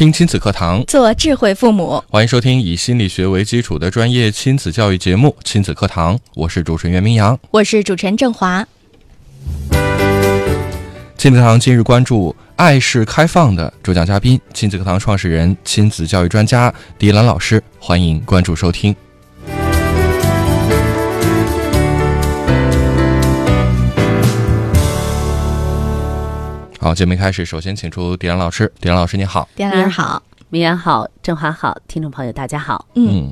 听亲子课堂，做智慧父母。欢迎收听以心理学为基础的专业亲子教育节目《亲子课堂》，我是主持人袁明阳，我是主持人郑华。亲子课堂今日关注：爱是开放的。主讲嘉宾：亲子课堂创始人、亲子教育专家迪兰老师。欢迎关注收听。好，节目开始，首先请出迪兰老师。迪兰老师，你好。迪兰好，明远好，振华好，听众朋友大家好。嗯，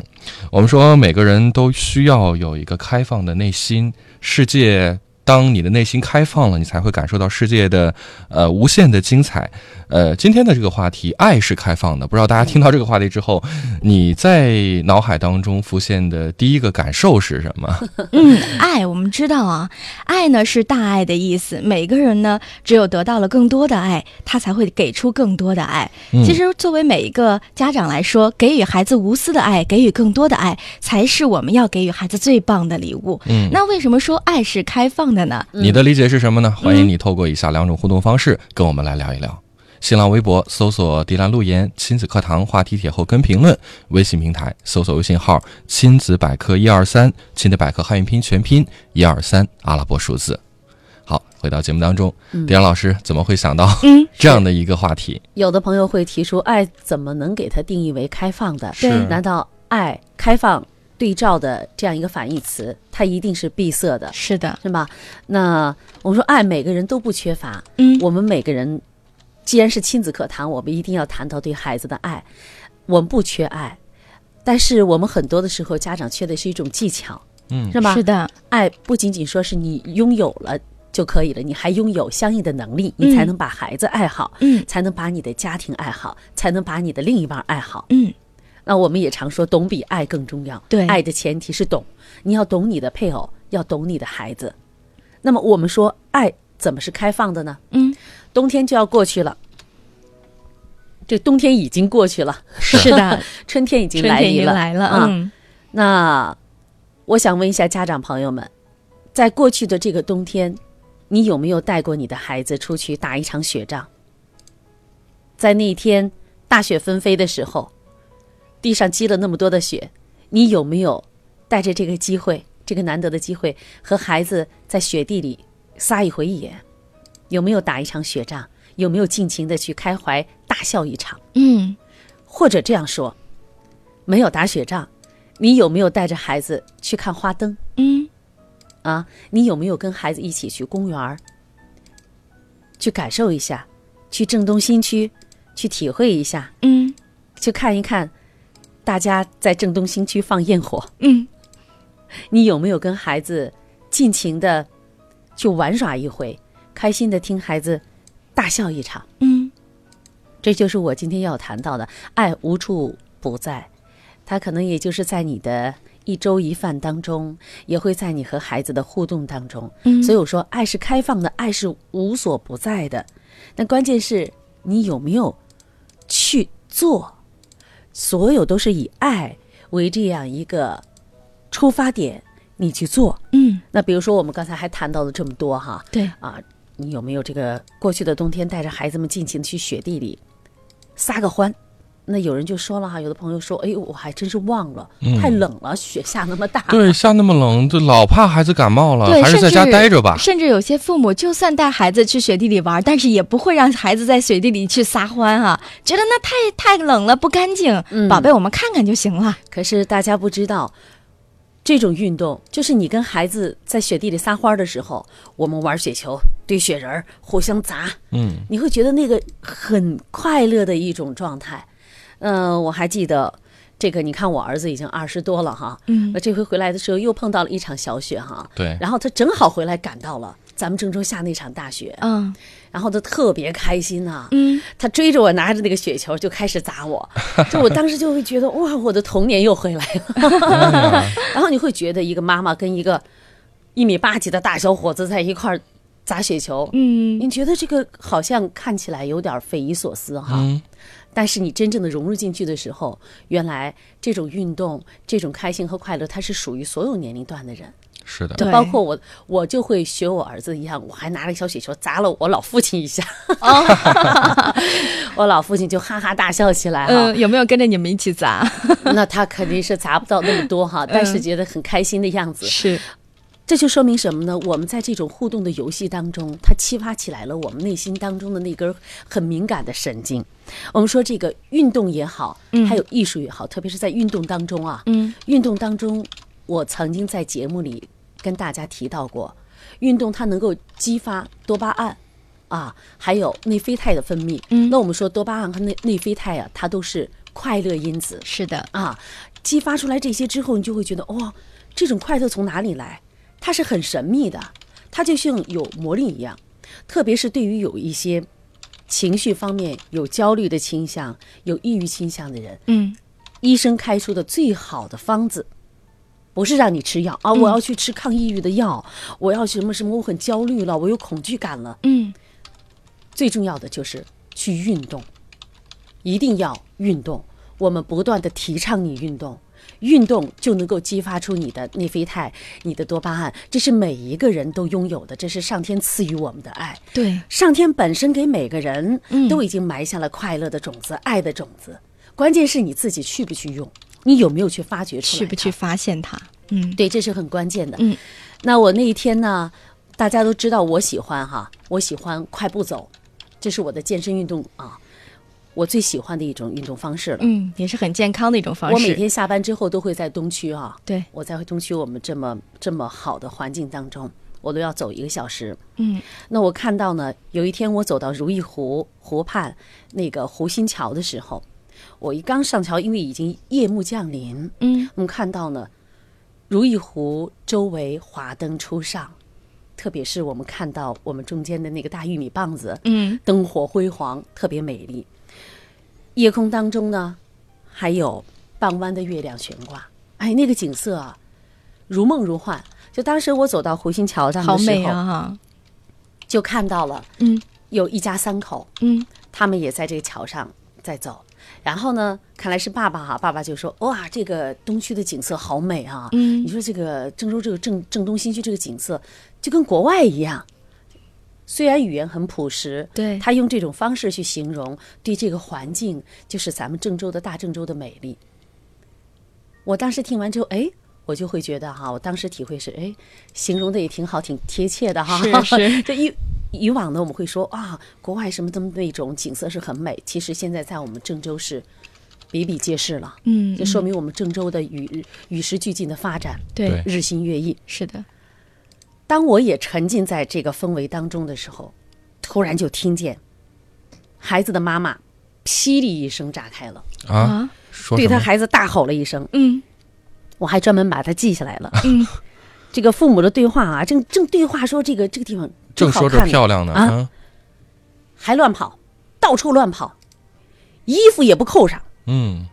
我们说每个人都需要有一个开放的内心世界。当你的内心开放了，你才会感受到世界的呃无限的精彩。呃，今天的这个话题，爱是开放的。不知道大家听到这个话题之后，你在脑海当中浮现的第一个感受是什么？嗯，爱，我们知道啊，爱呢是大爱的意思。每个人呢，只有得到了更多的爱，他才会给出更多的爱。其实，作为每一个家长来说，给予孩子无私的爱，给予更多的爱，才是我们要给予孩子最棒的礼物。嗯，那为什么说爱是开放的？的呢？你的理解是什么呢？欢迎你透过以下两种互动方式跟我们来聊一聊：新浪微博搜索“迪兰路言亲子课堂”话题帖后跟评论；微信平台搜索微信号“亲子百科一二三”，亲子百科汉语拼全拼一二三阿拉伯数字。好，回到节目当中，迪兰老师怎么会想到 这样的一个话题？有的朋友会提出，爱怎么能给它定义为开放的？是？难道爱开放？对照的这样一个反义词，它一定是闭塞的，是的，是吧？那我们说爱，每个人都不缺乏。嗯，我们每个人既然是亲子课堂，我们一定要谈到对孩子的爱。我们不缺爱，但是我们很多的时候，家长缺的是一种技巧，嗯，是吧？是的，爱不仅仅说是你拥有了就可以了，你还拥有相应的能力，你才能把孩子爱好，嗯，才能把你的家庭爱好，才能把你的另一半爱好，嗯。那我们也常说，懂比爱更重要。对，爱的前提是懂，你要懂你的配偶，要懂你的孩子。那么我们说，爱怎么是开放的呢？嗯，冬天就要过去了，这冬天已经过去了，是的，春天已经来临了。来了啊，那我想问一下家长朋友们，在过去的这个冬天，你有没有带过你的孩子出去打一场雪仗？在那一天大雪纷飞的时候。地上积了那么多的雪，你有没有带着这个机会，这个难得的机会，和孩子在雪地里撒一回野？有没有打一场雪仗？有没有尽情的去开怀大笑一场？嗯，或者这样说，没有打雪仗，你有没有带着孩子去看花灯？嗯，啊，你有没有跟孩子一起去公园儿，去感受一下，去郑东新区去体会一下？嗯，去看一看。大家在正东新区放焰火，嗯，你有没有跟孩子尽情的去玩耍一回，开心的听孩子大笑一场？嗯，这就是我今天要谈到的，爱无处不在，它可能也就是在你的一粥一饭当中，也会在你和孩子的互动当中。嗯，所以我说，爱是开放的，爱是无所不在的，但关键是你有没有去做。所有都是以爱为这样一个出发点，你去做。嗯，那比如说我们刚才还谈到了这么多哈，对啊，你有没有这个过去的冬天带着孩子们尽情去雪地里撒个欢？那有人就说了哈，有的朋友说，哎，我还真是忘了，太冷了，雪下那么大，对，下那么冷，就老怕孩子感冒了，还是在家待着吧。甚至有些父母，就算带孩子去雪地里玩，但是也不会让孩子在雪地里去撒欢哈，觉得那太太冷了，不干净。宝贝，我们看看就行了。可是大家不知道，这种运动就是你跟孩子在雪地里撒欢的时候，我们玩雪球、堆雪人、互相砸，嗯，你会觉得那个很快乐的一种状态。嗯，我还记得这个，你看我儿子已经二十多了哈，嗯，那这回回来的时候又碰到了一场小雪哈，对，然后他正好回来赶到了咱们郑州下那场大雪，嗯。然后他特别开心呐、嗯，他追着我拿着那个雪球就开始砸我，就我当时就会觉得哇，我的童年又回来了。然后你会觉得一个妈妈跟一个一米八几的大小伙子在一块儿砸雪球，嗯你觉得这个好像看起来有点匪夷所思哈。嗯但是你真正的融入进去的时候，原来这种运动、这种开心和快乐，它是属于所有年龄段的人。是的，就包括我，我就会学我儿子一样，我还拿了个小雪球砸了我老父亲一下，我老父亲就哈哈大笑起来了。嗯，有没有跟着你们一起砸？那他肯定是砸不到那么多哈，但是觉得很开心的样子。是，这就说明什么呢？我们在这种互动的游戏当中，它激发起来了我们内心当中的那根很敏感的神经。我们说这个运动也好，还有艺术也好，特别是在运动当中啊，嗯，运动当中，我曾经在节目里跟大家提到过，运动它能够激发多巴胺。啊，还有内啡肽的分泌。嗯那我们说多巴胺和内内啡肽啊，它都是快乐因子。是的，啊，激发出来这些之后，你就会觉得哇、这种快乐从哪里来？它是很神秘的，它就像有魔力一样。特别是对于有一些情绪方面有焦虑的倾向、有抑郁倾向的人，嗯医生开出的最好的方子，不是让你吃药啊，我要去吃抗抑郁的药，我要什么什么，我很焦虑了，我有恐惧感了。嗯最重要的就是去运动，一定要运动。我们不断的提倡你运动，运动就能够激发出你的内啡肽、你的多巴胺，这是每一个人都拥有的，这是上天赐予我们的爱。对，上天本身给每个人嗯都已经埋下了快乐的种子、爱的种子，关键是你自己去不去用，你有没有去发掘出来？去不去？发现它？嗯对，这是很关键的。嗯，那我那一天呢，大家都知道我喜欢哈，我喜欢快步走，这是我的健身运动啊，我最喜欢的一种运动方式了。嗯，也是很健康的一种方式。我每天下班之后都会在东区啊，对，我在东区我们这么这么好的环境当中，我都要走一个小时。嗯那我看到呢，有一天我走到如意湖湖畔那个湖心桥的时候，我一刚上桥，因为已经夜幕降临，嗯我们看到呢，如意湖周围华灯初上，特别是我们看到我们中间的那个大玉米棒子，嗯灯火辉煌，特别美丽。夜空当中呢，还有傍弯的月亮悬挂，哎，那个景色啊，如梦如幻。就当时我走到湖心桥上好的时候，美啊哈。就看到了嗯有一家三口，嗯他们也在这个桥上在走。然后呢，看来是爸爸哈，爸爸就说：“哇，这个东区的景色好美啊！嗯你说这个郑州这个郑郑东新区这个景色，就跟国外一样。虽然语言很朴实，对他用这种方式去形容对这个环境，就是咱们郑州的大郑州的美丽。我当时听完之后，哎，我就会觉得哈，我当时体会是，哎，形容的也挺好，挺贴切的哈。是是 就以以往呢，我们会说啊，国外什么的那种景色是很美，其实现在在我们郑州是比比皆是了。嗯，这说明我们郑州的与与时俱进的发展，对对，日新月异。是的。当我也沉浸在这个氛围当中的时候，突然就听见孩子的妈妈霹雳一声炸开了，啊，啊？对他？孩子大吼了一声，嗯。我还专门把它记下来了。嗯，这个父母的对话啊，正正对话说这个这个地方正说着漂亮呢啊？啊，还乱跑，到处乱跑，衣服也不扣上，嗯，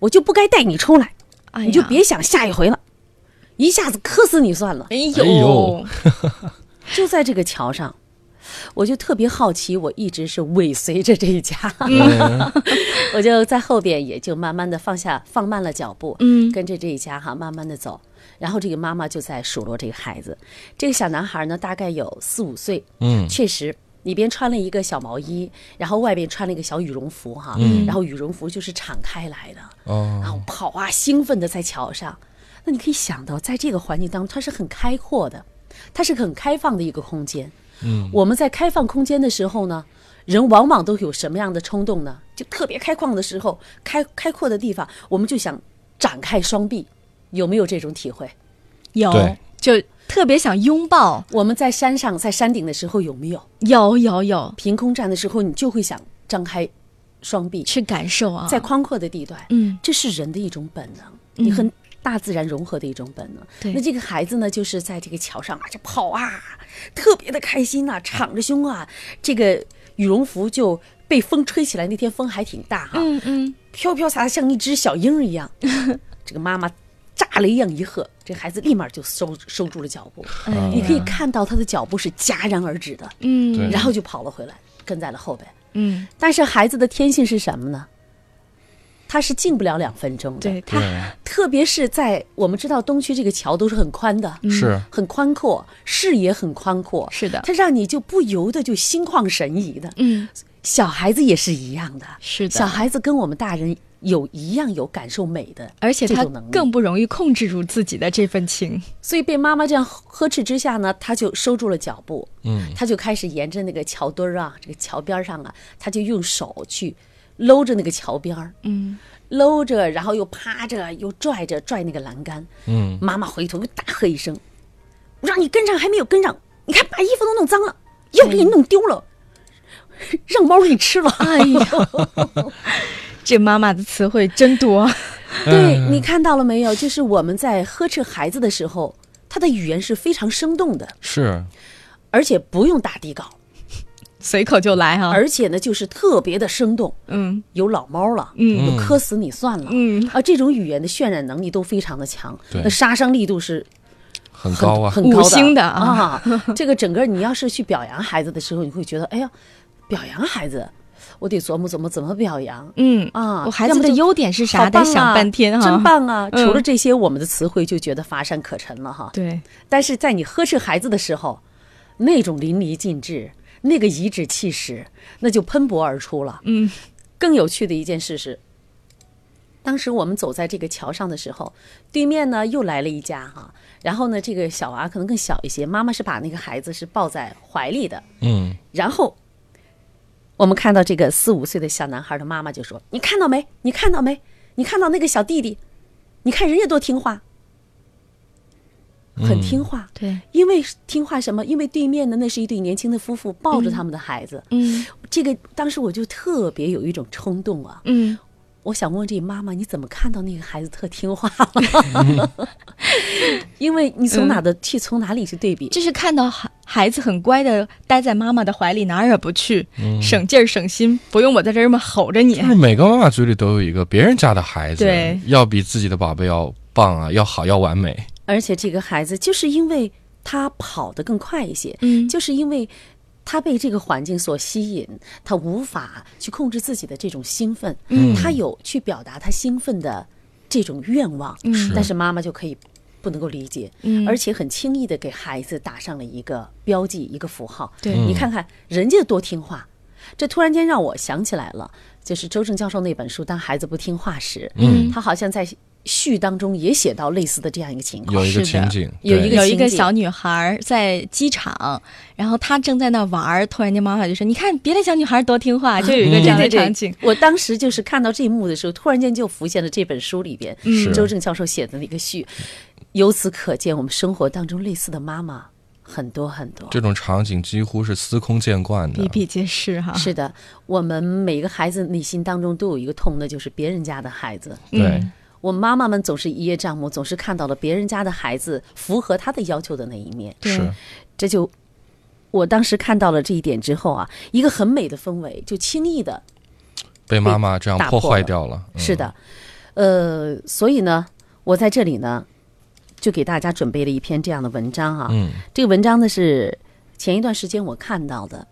我就不该带你出来，哎你就别想下一回了，一下子磕死你算了。哎哎呦。就在这个桥上，我就特别好奇，我一直是尾随着这一家，嗯。我就在后边也就慢慢的放下放慢了脚步，嗯。跟着这一家哈慢慢的走。然后这个妈妈就在数落这个孩子，这个小男孩呢大概有四五岁，嗯。确实里边穿了一个小毛衣，然后外边穿了一个小羽绒服哈，嗯。然后羽绒服就是敞开来的，哦。然后跑啊，兴奋的在桥上。那你可以想到，在这个环境当中，它是很开阔的，它是很开放的一个空间。嗯，我们在开放空间的时候呢，人往往都有什么样的冲动呢？就特别开放的时候，开开阔的地方，我们就想展开双臂。有没有这种体会？有，就特别想拥抱，我们在山上，在山顶的时候有没有？有有有，凭空站的时候，你就会想张开双臂，去感受啊，在宽阔的地段，嗯这是人的一种本能。你很大自然融合的一种本能。对那这个孩子呢，就是在这个桥上啊，就跑啊，特别的开心呐、敞着胸啊，这个羽绒服就被风吹起来，那天风还挺大哈、嗯嗯，飘飘洒洒，像一只小鹰儿一样。这个妈妈炸雷一样一喝，这孩子立马就收收住了脚步。你可以看到他的脚步是戛然而止的，嗯然后就跑了回来，跟在了后边。嗯，但是孩子的天性是什么呢？他是进不了两分钟的。对他，特别是在我们知道东区这个桥都是很宽的，是。很宽阔，视野很宽阔，是的。它让你就不由得就心旷神怡的。嗯。小孩子也是一样的，是的。小孩子跟我们大人有一样有感受美的，而且他更不容易控制住自己的这份情。所以被妈妈这样呵斥之下呢，他就收住了脚步，嗯，他就开始沿着那个桥墩儿啊，这个桥边儿上啊，他就用手去搂着那个桥边儿，嗯搂着，然后又趴着，又拽着拽那个栏杆。嗯，妈妈回头又大喝一声：“我让你跟上还没有跟上，你看把衣服都弄脏了，又给你弄丢了，让猫给你吃了。哎呀，这妈妈的词汇真多。对你看到了没有？就是我们在呵斥孩子的时候，他的语言是非常生动的，是，而且不用打底稿，随口就来哈、而且呢就是特别的生动。嗯有老猫了，嗯有磕死你算了，嗯啊，这种语言的渲染能力都非常的强，对那杀伤力度是很很高啊，很高五星的啊。这个整个你要是去表扬孩子的时候，你会觉得，哎呀，表扬孩子，我得琢磨琢磨怎么表扬嗯啊。我孩子的优点是啥？得想半天哈。真棒啊！嗯除了这些，我们的词汇就觉得乏善可陈了哈。对，但是在你呵斥孩子的时候，那种淋漓尽致，那个颐指气使，那就喷薄而出了。嗯更有趣的一件事是，当时我们走在这个桥上的时候，对面呢又来了一家哈、然后呢，这个小娃可能更小一些，妈妈是把那个孩子是抱在怀里的，嗯，然后我们看到这个四五岁的小男孩的妈妈就说：“你看到没？你看到没？你看到那个小弟弟？你看人家多听话，很听话。对，因为听话什么？因为对面的那是一对年轻的夫妇抱着他们的孩子。嗯这个当时我就特别有一种冲动啊，嗯，我想问这妈妈，你怎么看到那个孩子特听话了？因为你从哪的去，从哪里去对比？就是看到孩孩子很乖的待在妈妈的怀里，哪儿也不去，嗯省劲儿省心，不用我在这儿这么吼着你就。是每个妈妈嘴里都有一个别人家的孩子，对要比自己的宝贝要棒啊，要好，要完美。而且这个孩子就是因为他跑得更快一些，嗯。就是因为他被这个环境所吸引，他无法去控制自己的这种兴奋，嗯。他有去表达他兴奋的这种愿望，嗯。但是妈妈就可以不能够理解，嗯。而且很轻易的给孩子打上了一个标记，一个符号。对。你看看人家多听话，这突然间让我想起来了，就是周正教授那本书《当孩子不听话时》，嗯。他好像在序当中也写到类似的这样一个情况。有一个情景，有一个有一个小女孩在机场，然后她正在那玩儿，突然间妈妈就说：“你看别的小女孩多听话。”就有一个这样的对对对场景。我当时就是看到这一幕的时候，突然间就浮现了这本书里边是周正教授写的那个序。由此可见，我们生活当中类似的妈妈很多很多。这种场景几乎是司空见惯的比。比皆是哈，是的，我们每个孩子内心当中都有一个痛，那就是别人家的孩子。对嗯，我妈妈们总是一叶障目，总是看到了别人家的孩子符合她的要求的那一面。是，这就我当时看到了这一点之后啊，一个很美的氛围就轻易的被妈妈这样破坏掉了。嗯是的，呃，所以呢，我在这里呢，就给大家准备了一篇这样的文章啊。嗯这个文章呢是前一段时间我看到的，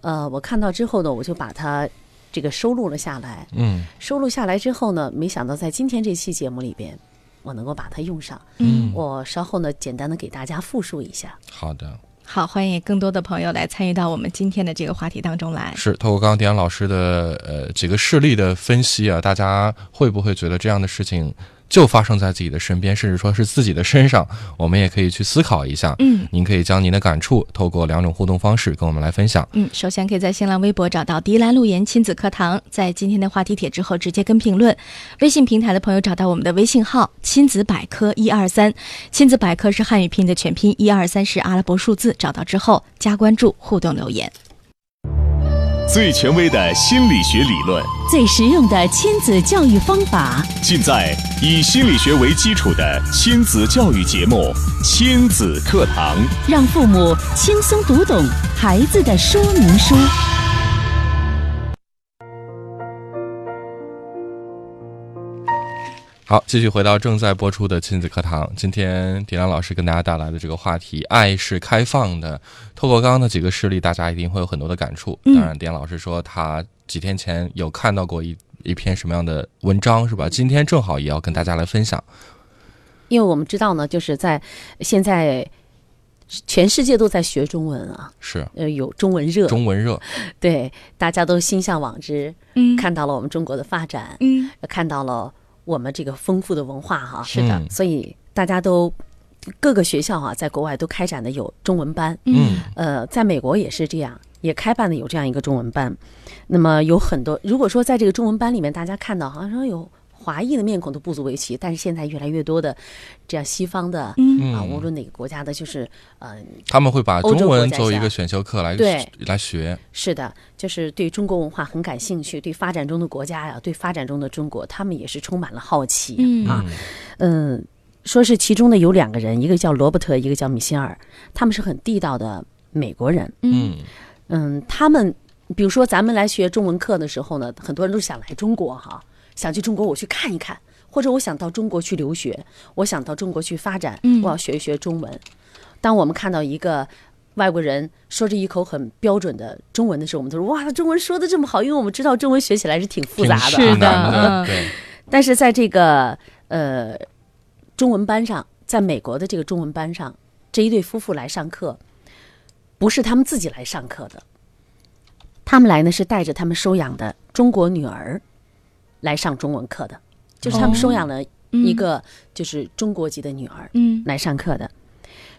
呃，我看到之后呢，我就把它这个收录了下来。嗯收录下来之后呢，没想到在今天这期节目里边，我能够把它用上。嗯，我稍后呢，简单的给大家复述一下。好的，好，欢迎更多的朋友来参与到我们今天的这个话题当中来。是透过刚刚迪安老师的呃几个事例的分析啊，大家会不会觉得这样的事情就发生在自己的身边，甚至说是自己的身上？我们也可以去思考一下。嗯您可以将您的感触透过两种互动方式跟我们来分享。嗯，首先可以在新浪微博找到“迪兰路言亲子课堂”，在今天的话题帖之后直接跟评论。微信平台的朋友找到我们的微信号“亲子百科一二三”，亲子百科是汉语拼音的全拼，一二三是阿拉伯数字。找到之后加关注，互动留言。最权威的心理学理论，最实用的亲子教育方法，尽在以心理学为基础的亲子教育节目《亲子课堂》，让父母轻松读懂孩子的说明书。好，继续回到正在播出的亲子课堂。今天迪兰老师跟大家带来的这个话题，爱是开放的。透过刚刚的几个事例，大家一定会有很多的感触。当然，迪兰老师说他几天前有看到过一一篇什么样的文章，是吧？今天正好也要跟大家来分享。因为我们知道呢，就是在现在全世界都在学中文啊，是呃，有中文热，中文热，对，大家都心向往之，嗯看到了我们中国的发展，嗯看到了我们这个丰富的文化哈，是的。嗯。所以大家都各个学校啊，在国外都开展的有中文班，嗯。呃，在美国也是这样，也开办的有这样一个中文班。那么有很多，如果说在这个中文班里面，大家看到好像说有华裔的面孔都不足为奇，但是现在越来越多的这样西方的、嗯。啊，无论哪个国家的，就是呃，他们会把中文作为一个选修课来对。来学。是的，就是对中国文化很感兴趣，对发展中的国家呀，对发展中的中国，他们也是充满了好奇、嗯。啊。嗯，说是其中的有两个人，一个叫罗伯特，一个叫米歇尔，他们是很地道的美国人。嗯。嗯，他们比如说咱们来学中文课的时候呢，很多人都想来中国哈，想去中国我去看一看，或者我想到中国去留学，我想到中国去发展，嗯。我要学一学中文。当我们看到一个外国人说着一口很标准的中文的时候，我们都说哇，他中文说的这么好，因为我们知道中文学起来是挺复杂的。是的，但是在这个呃中文班上，在美国的这个中文班上，这一对夫妇来上课，不是他们自己来上课的，他们来呢是带着他们收养的中国女儿来上中文课的，就是他们收养了一个就是中国籍的女儿嗯来上课的。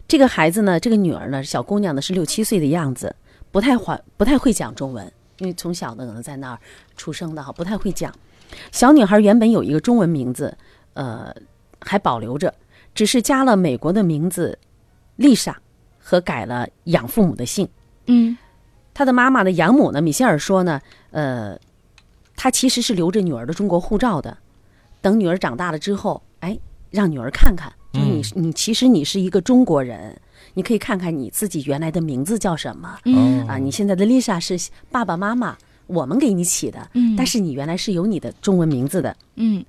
这个孩子呢，这个女儿呢，小姑娘呢是六七岁的样子，不太会不太会讲中文，因为从小呢可能在那儿出生的哈，不太会讲。小女孩原本有一个中文名字，呃，还保留着，只是加了美国的名字丽莎和改了养父母的姓。嗯她的妈妈的养母呢，米歇尔说呢，呃，她其实是留着女儿的中国护照的，等女儿长大了之后，哎，让女儿看看，就是你、你其实你是一个中国人，你可以看看你自己原来的名字叫什么、嗯啊？你现在的 Lisa 是爸爸妈妈我们给你起的，嗯但是你原来是有你的中文名字的。嗯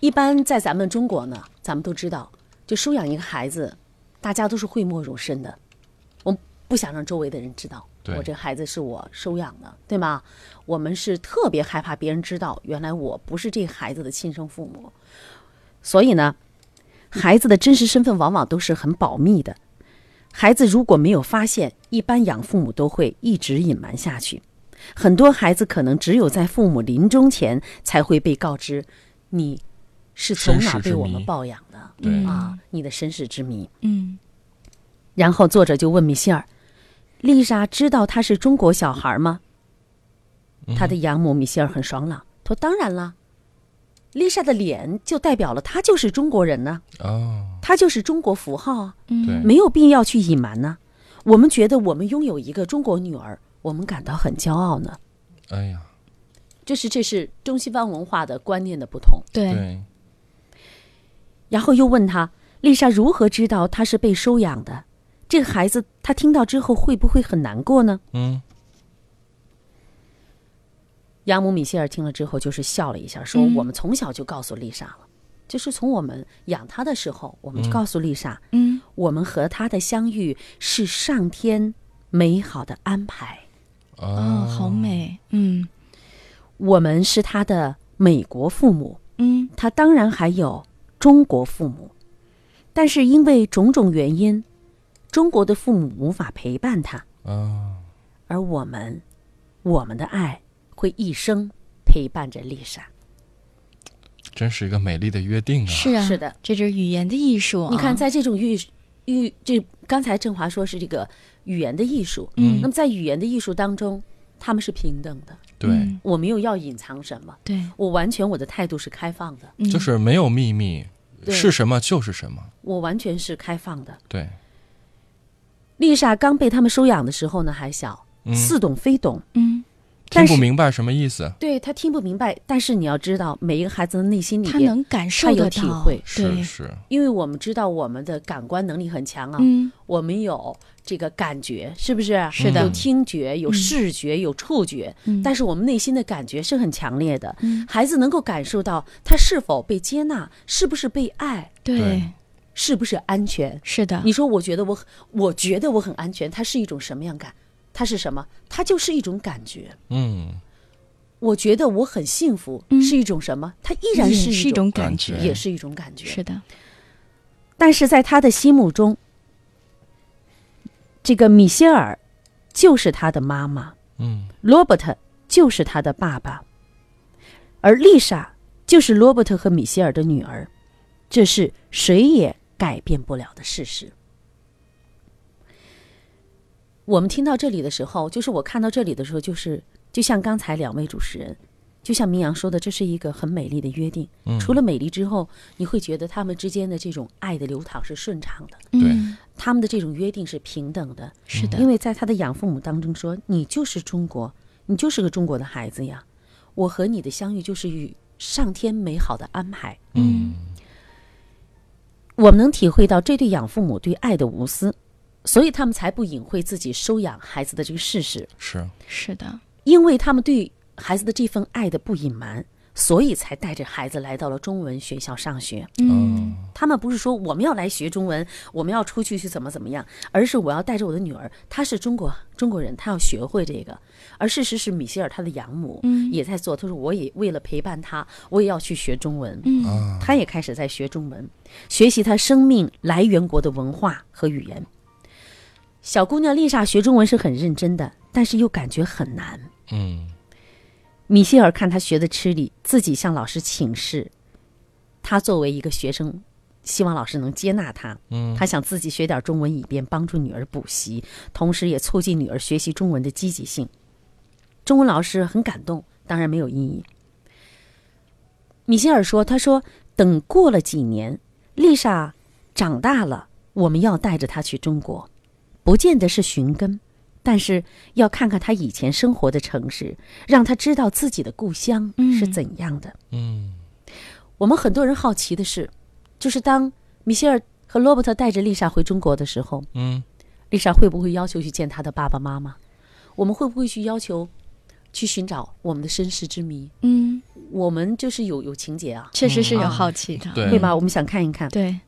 一般在咱们中国呢，咱们都知道，就收养一个孩子，大家都是讳莫如深的。我们不想让周围的人知道，对我这孩子是我收养的，对吗？我们是特别害怕别人知道，原来我不是这孩子的亲生父母。所以呢，孩子的真实身份往往都是很保密的。孩子如果没有发现，一般养父母都会一直隐瞒下去。很多孩子可能只有在父母临终前才会被告知，你是从哪被我们抱养的对啊，你的身世之谜。嗯然后作者就问米歇尔：“丽莎知道他是中国小孩吗？”他的养母米歇尔很爽朗，说：“当然了，丽莎的脸就代表了她就是中国人呢、哦，她就是中国符号啊，嗯，没有必要去隐瞒呢、我们觉得我们拥有一个中国女儿，我们感到很骄傲呢。哎呀，这是这是中西方文化的观念的不同。对。对，然后又问他，丽莎如何知道她是被收养的？这个孩子他听到之后会不会很难过呢？嗯。养母米歇尔听了之后就是笑了一下，说：“我们从小就告诉丽莎了，就是从我们养她的时候，我们就告诉丽莎，嗯。我们和她的相遇是上天美好的安排，哦哦，好美嗯。我们是她的美国父母，嗯。她当然还有中国父母，但是因为种种原因，中国的父母无法陪伴他，啊，而我们，我们的爱会一生陪伴着丽莎。真是一个美丽的约定啊！是啊是的，这就是语言的艺术啊。你看，在这种语语，这刚才振华说是这个语言的艺术，嗯。那么在语言的艺术当中，他们是平等的，对，嗯我没有要隐藏什么，对，我完全我的态度是开放的，嗯就是没有秘密，是什么就是什么。我完全是开放的。对，丽莎刚被他们收养的时候呢，还小，嗯似懂非懂。嗯听不明白什么意思？对他听不明白，但是你要知道，每一个孩子的内心里他，能感受他有得到，体会对，是是，因为我们知道我们的感官能力很强啊，嗯，我们有这个感觉，是不是？是的有听觉，有视觉，有触觉，嗯但是我们内心的感觉是很强烈的。嗯孩子能够感受到他是否被接纳，是不是被爱，对对，是不是安全。是的，你说，我觉得我很，我觉得我很安全，它是一种什么样感？它是什么？它就是一种感觉。嗯，我觉得我很幸福，嗯是一种什么？它依然是一种感觉也是一种感觉。是的，但是在他的心目中，这个米歇尔就是他的妈妈，嗯，罗伯特就是他的爸爸，而丽莎就是罗伯特和米歇尔的女儿，这是谁也改变不了的事实。我们听到这里的时候，就是我看到这里的时候，就是就像刚才两位主持人，就像明阳说的，这是一个很美丽的约定。嗯除了美丽之后，你会觉得他们之间的这种爱的流淌是顺畅的，嗯，他们的这种约定是平等的。是的，因为在他的养父母当中说：“你就是中国，你就是个中国的孩子呀。我和你的相遇就是与上天美好的安排。”嗯，我们能体会到这对养父母对爱的无私，所以他们才不隐晦自己收养孩子的这个事实，是，是的，因为他们对孩子的这份爱的不隐瞒，所以才带着孩子来到了中文学校上学。嗯，他们不是说我们要来学中文，我们要出去去怎么怎么样，而是我要带着我的女儿，她是中国中国人，她要学会这个。而事实是，米歇尔她的养母嗯也在做，她说我也为了陪伴她，我也要去学中文。嗯她，也开始在学中文，学习她生命来源国的文化和语言。小姑娘丽莎学中文是很认真的，但是又感觉很难。嗯，米歇尔看他学的吃力，自己向老师请示。他作为一个学生，希望老师能接纳他。嗯，他想自己学点中文，以便帮助女儿补习，同时也促进女儿学习中文的积极性。中文老师很感动，当然没有异议。米歇尔说：“他说等过了几年，丽莎长大了，我们要带着她去中国，不见得是寻根，但是要看看他以前生活的城市，让他知道自己的故乡是嗯怎样的。嗯，我们很多人好奇的是，就是当米歇尔和罗伯特带着丽莎回中国的时候，嗯，丽莎会不会要求去见他的爸爸妈妈？我们会不会去要求去寻找我们的身世之谜？嗯，我们就是有有情节啊，确实是有嗯好奇的，对对吧？我们想看一看。对，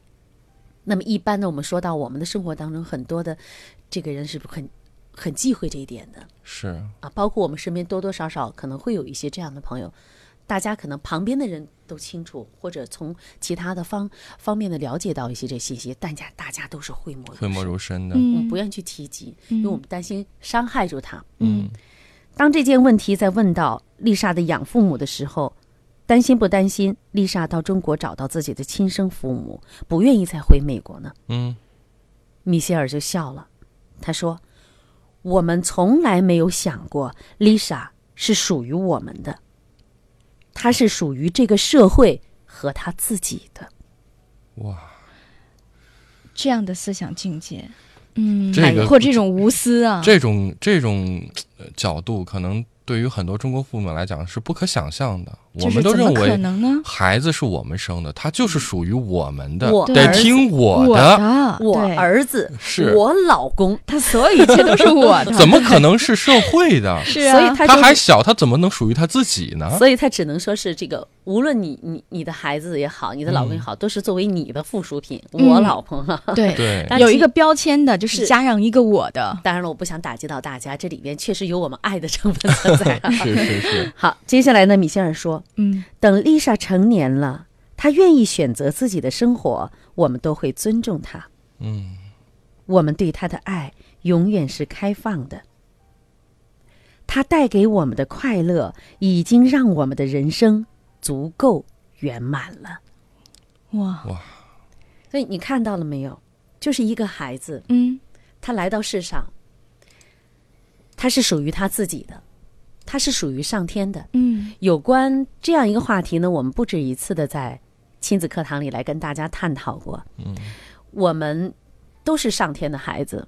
那么一般呢，我们说到我们的生活当中，很多的这个人是不是很很忌讳这一点的。是，啊，包括我们身边多多少少可能会有一些这样的朋友，大家可能旁边的人都清楚，或者从其他的方方面的了解到一些这信息，但家大家都是讳莫讳莫如深，的，我们嗯不愿意去提及，因为我们担心伤害住他。嗯，当这件问题在问到丽莎的养父母的时候，担心不担心丽莎到中国找到自己的亲生父母，不愿意再回美国呢？嗯，米歇尔就笑了，他说：“我们从来没有想过，Lisa 是属于我们的，她是属于这个社会和她自己的。哇，这样的思想境界，嗯，这个或这种无私啊，这种这种呃角度，可能对于很多中国父母来讲是不可想象的。我们都认为能呢？孩子是我们生的，他就是属于我们的，得听我我的。我儿子，是我老公，他所有一切都是我的，怎么可能是社会的？是啊？所以他他还小，他怎么能属于他自己呢？所以他只能说是这个，无论你你你的孩子也好，你的老公也好，都是作为你的附属品。嗯我老婆哈。对对，有一个标签的，就是是加上一个我的，当然了，我不想打击到大家，这里边确实有我们爱的成分存在。是是是，好，接下来呢，米歇尔说，嗯等丽莎成年了，她愿意选择自己的生活，我们都会尊重她。嗯，我们对她的爱永远是开放的。她带给我们的快乐，已经让我们的人生足够圆满了。哇，所以你看到了没有？就是一个孩子，嗯他来到世上，他是属于他自己的，他是属于上天的。嗯。有关这样一个话题呢，我们不止一次的在亲子课堂里来跟大家探讨过。嗯，我们都是上天的孩子，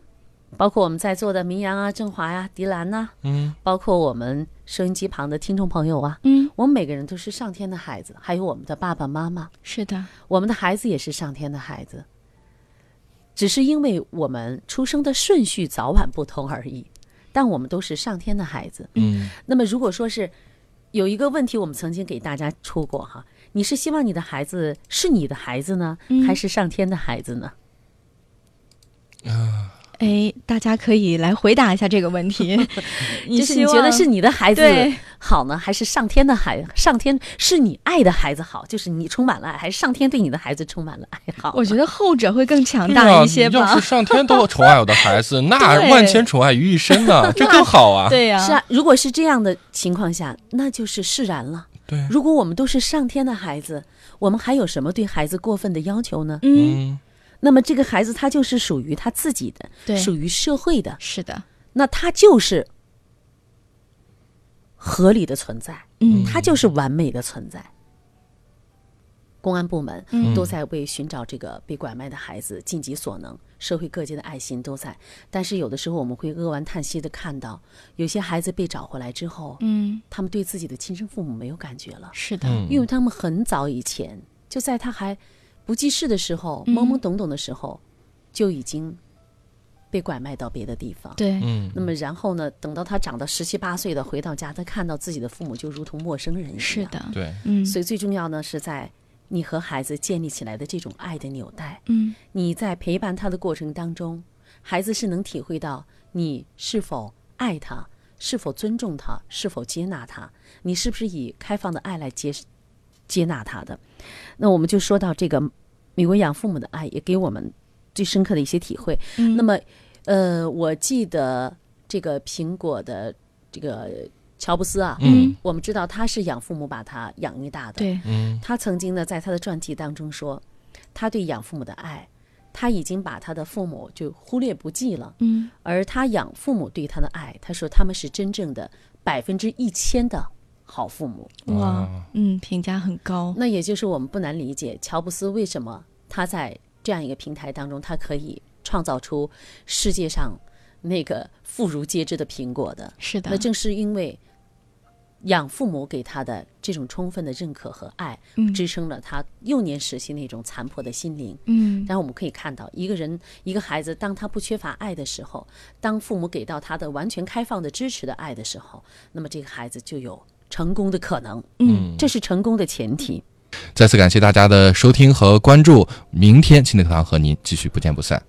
包括我们在座的明阳啊、振华呀、迪兰呐、嗯。包括我们收音机旁的听众朋友啊，嗯，我们每个人都是上天的孩子，还有我们的爸爸妈妈，是的，我们的孩子也是上天的孩子，只是因为我们出生的顺序早晚不同而已，但我们都是上天的孩子。嗯那么，如果说是有一个问题，我们曾经给大家出过哈，你是希望你的孩子是你的孩子呢，嗯还是上天的孩子呢？哎，大家可以来回答一下这个问题。就是你觉得是你的孩子好呢，还是上天的孩上天是你爱的孩子好？就是你充满了爱，还是上天对你的孩子充满了爱好？我觉得后者会更强大一些吧要是。上天都宠爱我的孩子，那 万千宠爱于一身呢，这更好啊。对呀、是啊，如果是这样的情况下，那就是释然了。对，如果我们都是上天的孩子，我们还有什么对孩子过分的要求呢？嗯，嗯那么这个孩子他就是属于他自己的，对。属于社会的，是的，那他就是合理的存在，嗯。他就是完美的存在。公安部门嗯。都在为寻找这个被拐卖的孩子尽己所能，社会各界的爱心都在。但是有的时候我们会扼腕叹息的看到，有些孩子被找回来之后，嗯，他们对自己的亲生父母没有感觉了，是的，嗯。因为他们很早以前就在他还不记事的时候，嗯。懵懵懂懂的时候，就已经被拐卖到别的地方。对，嗯。那么然后呢，等到他长到十七八岁的回到家，他看到自己的父母就如同陌生人一样。是，的，对，嗯，所以最重要呢是在你和孩子建立起来的这种爱的纽带。嗯。你在陪伴他的过程当中，孩子是能体会到你是否爱他，是否尊重他，是否接纳他，你是不是以开放的爱来接接纳他的。那我们就说到这个美国养父母的爱，也给我们最深刻的一些体会。嗯。那么，呃，我记得这个苹果的这个乔布斯啊，嗯。我们知道他是养父母把他养育大的，对，嗯。他曾经呢，在他的传记当中说，他对养父母的爱，他已经把他的父母就忽略不计了，嗯。而他养父母对他的爱，他说他们是真正的百分之一千的好父母。哇啊，嗯，评价很高，那也就是我们不难理解乔布斯为什么他在这样一个平台当中，他可以创造出世界上那个妇孺皆知的苹果的。是的那，正是因为养父母给他的这种充分的认可和爱，嗯支撑了他幼年时期那种残破的心灵。嗯然后我们可以看到，一个人、一个孩子，当他不缺乏爱的时候，当父母给到他的完全开放的支持的爱的时候，那么这个孩子就有成功的可能。嗯，这是成功的前提。再次感谢大家的收听和关注，明天亲子课堂和您继续不见不散。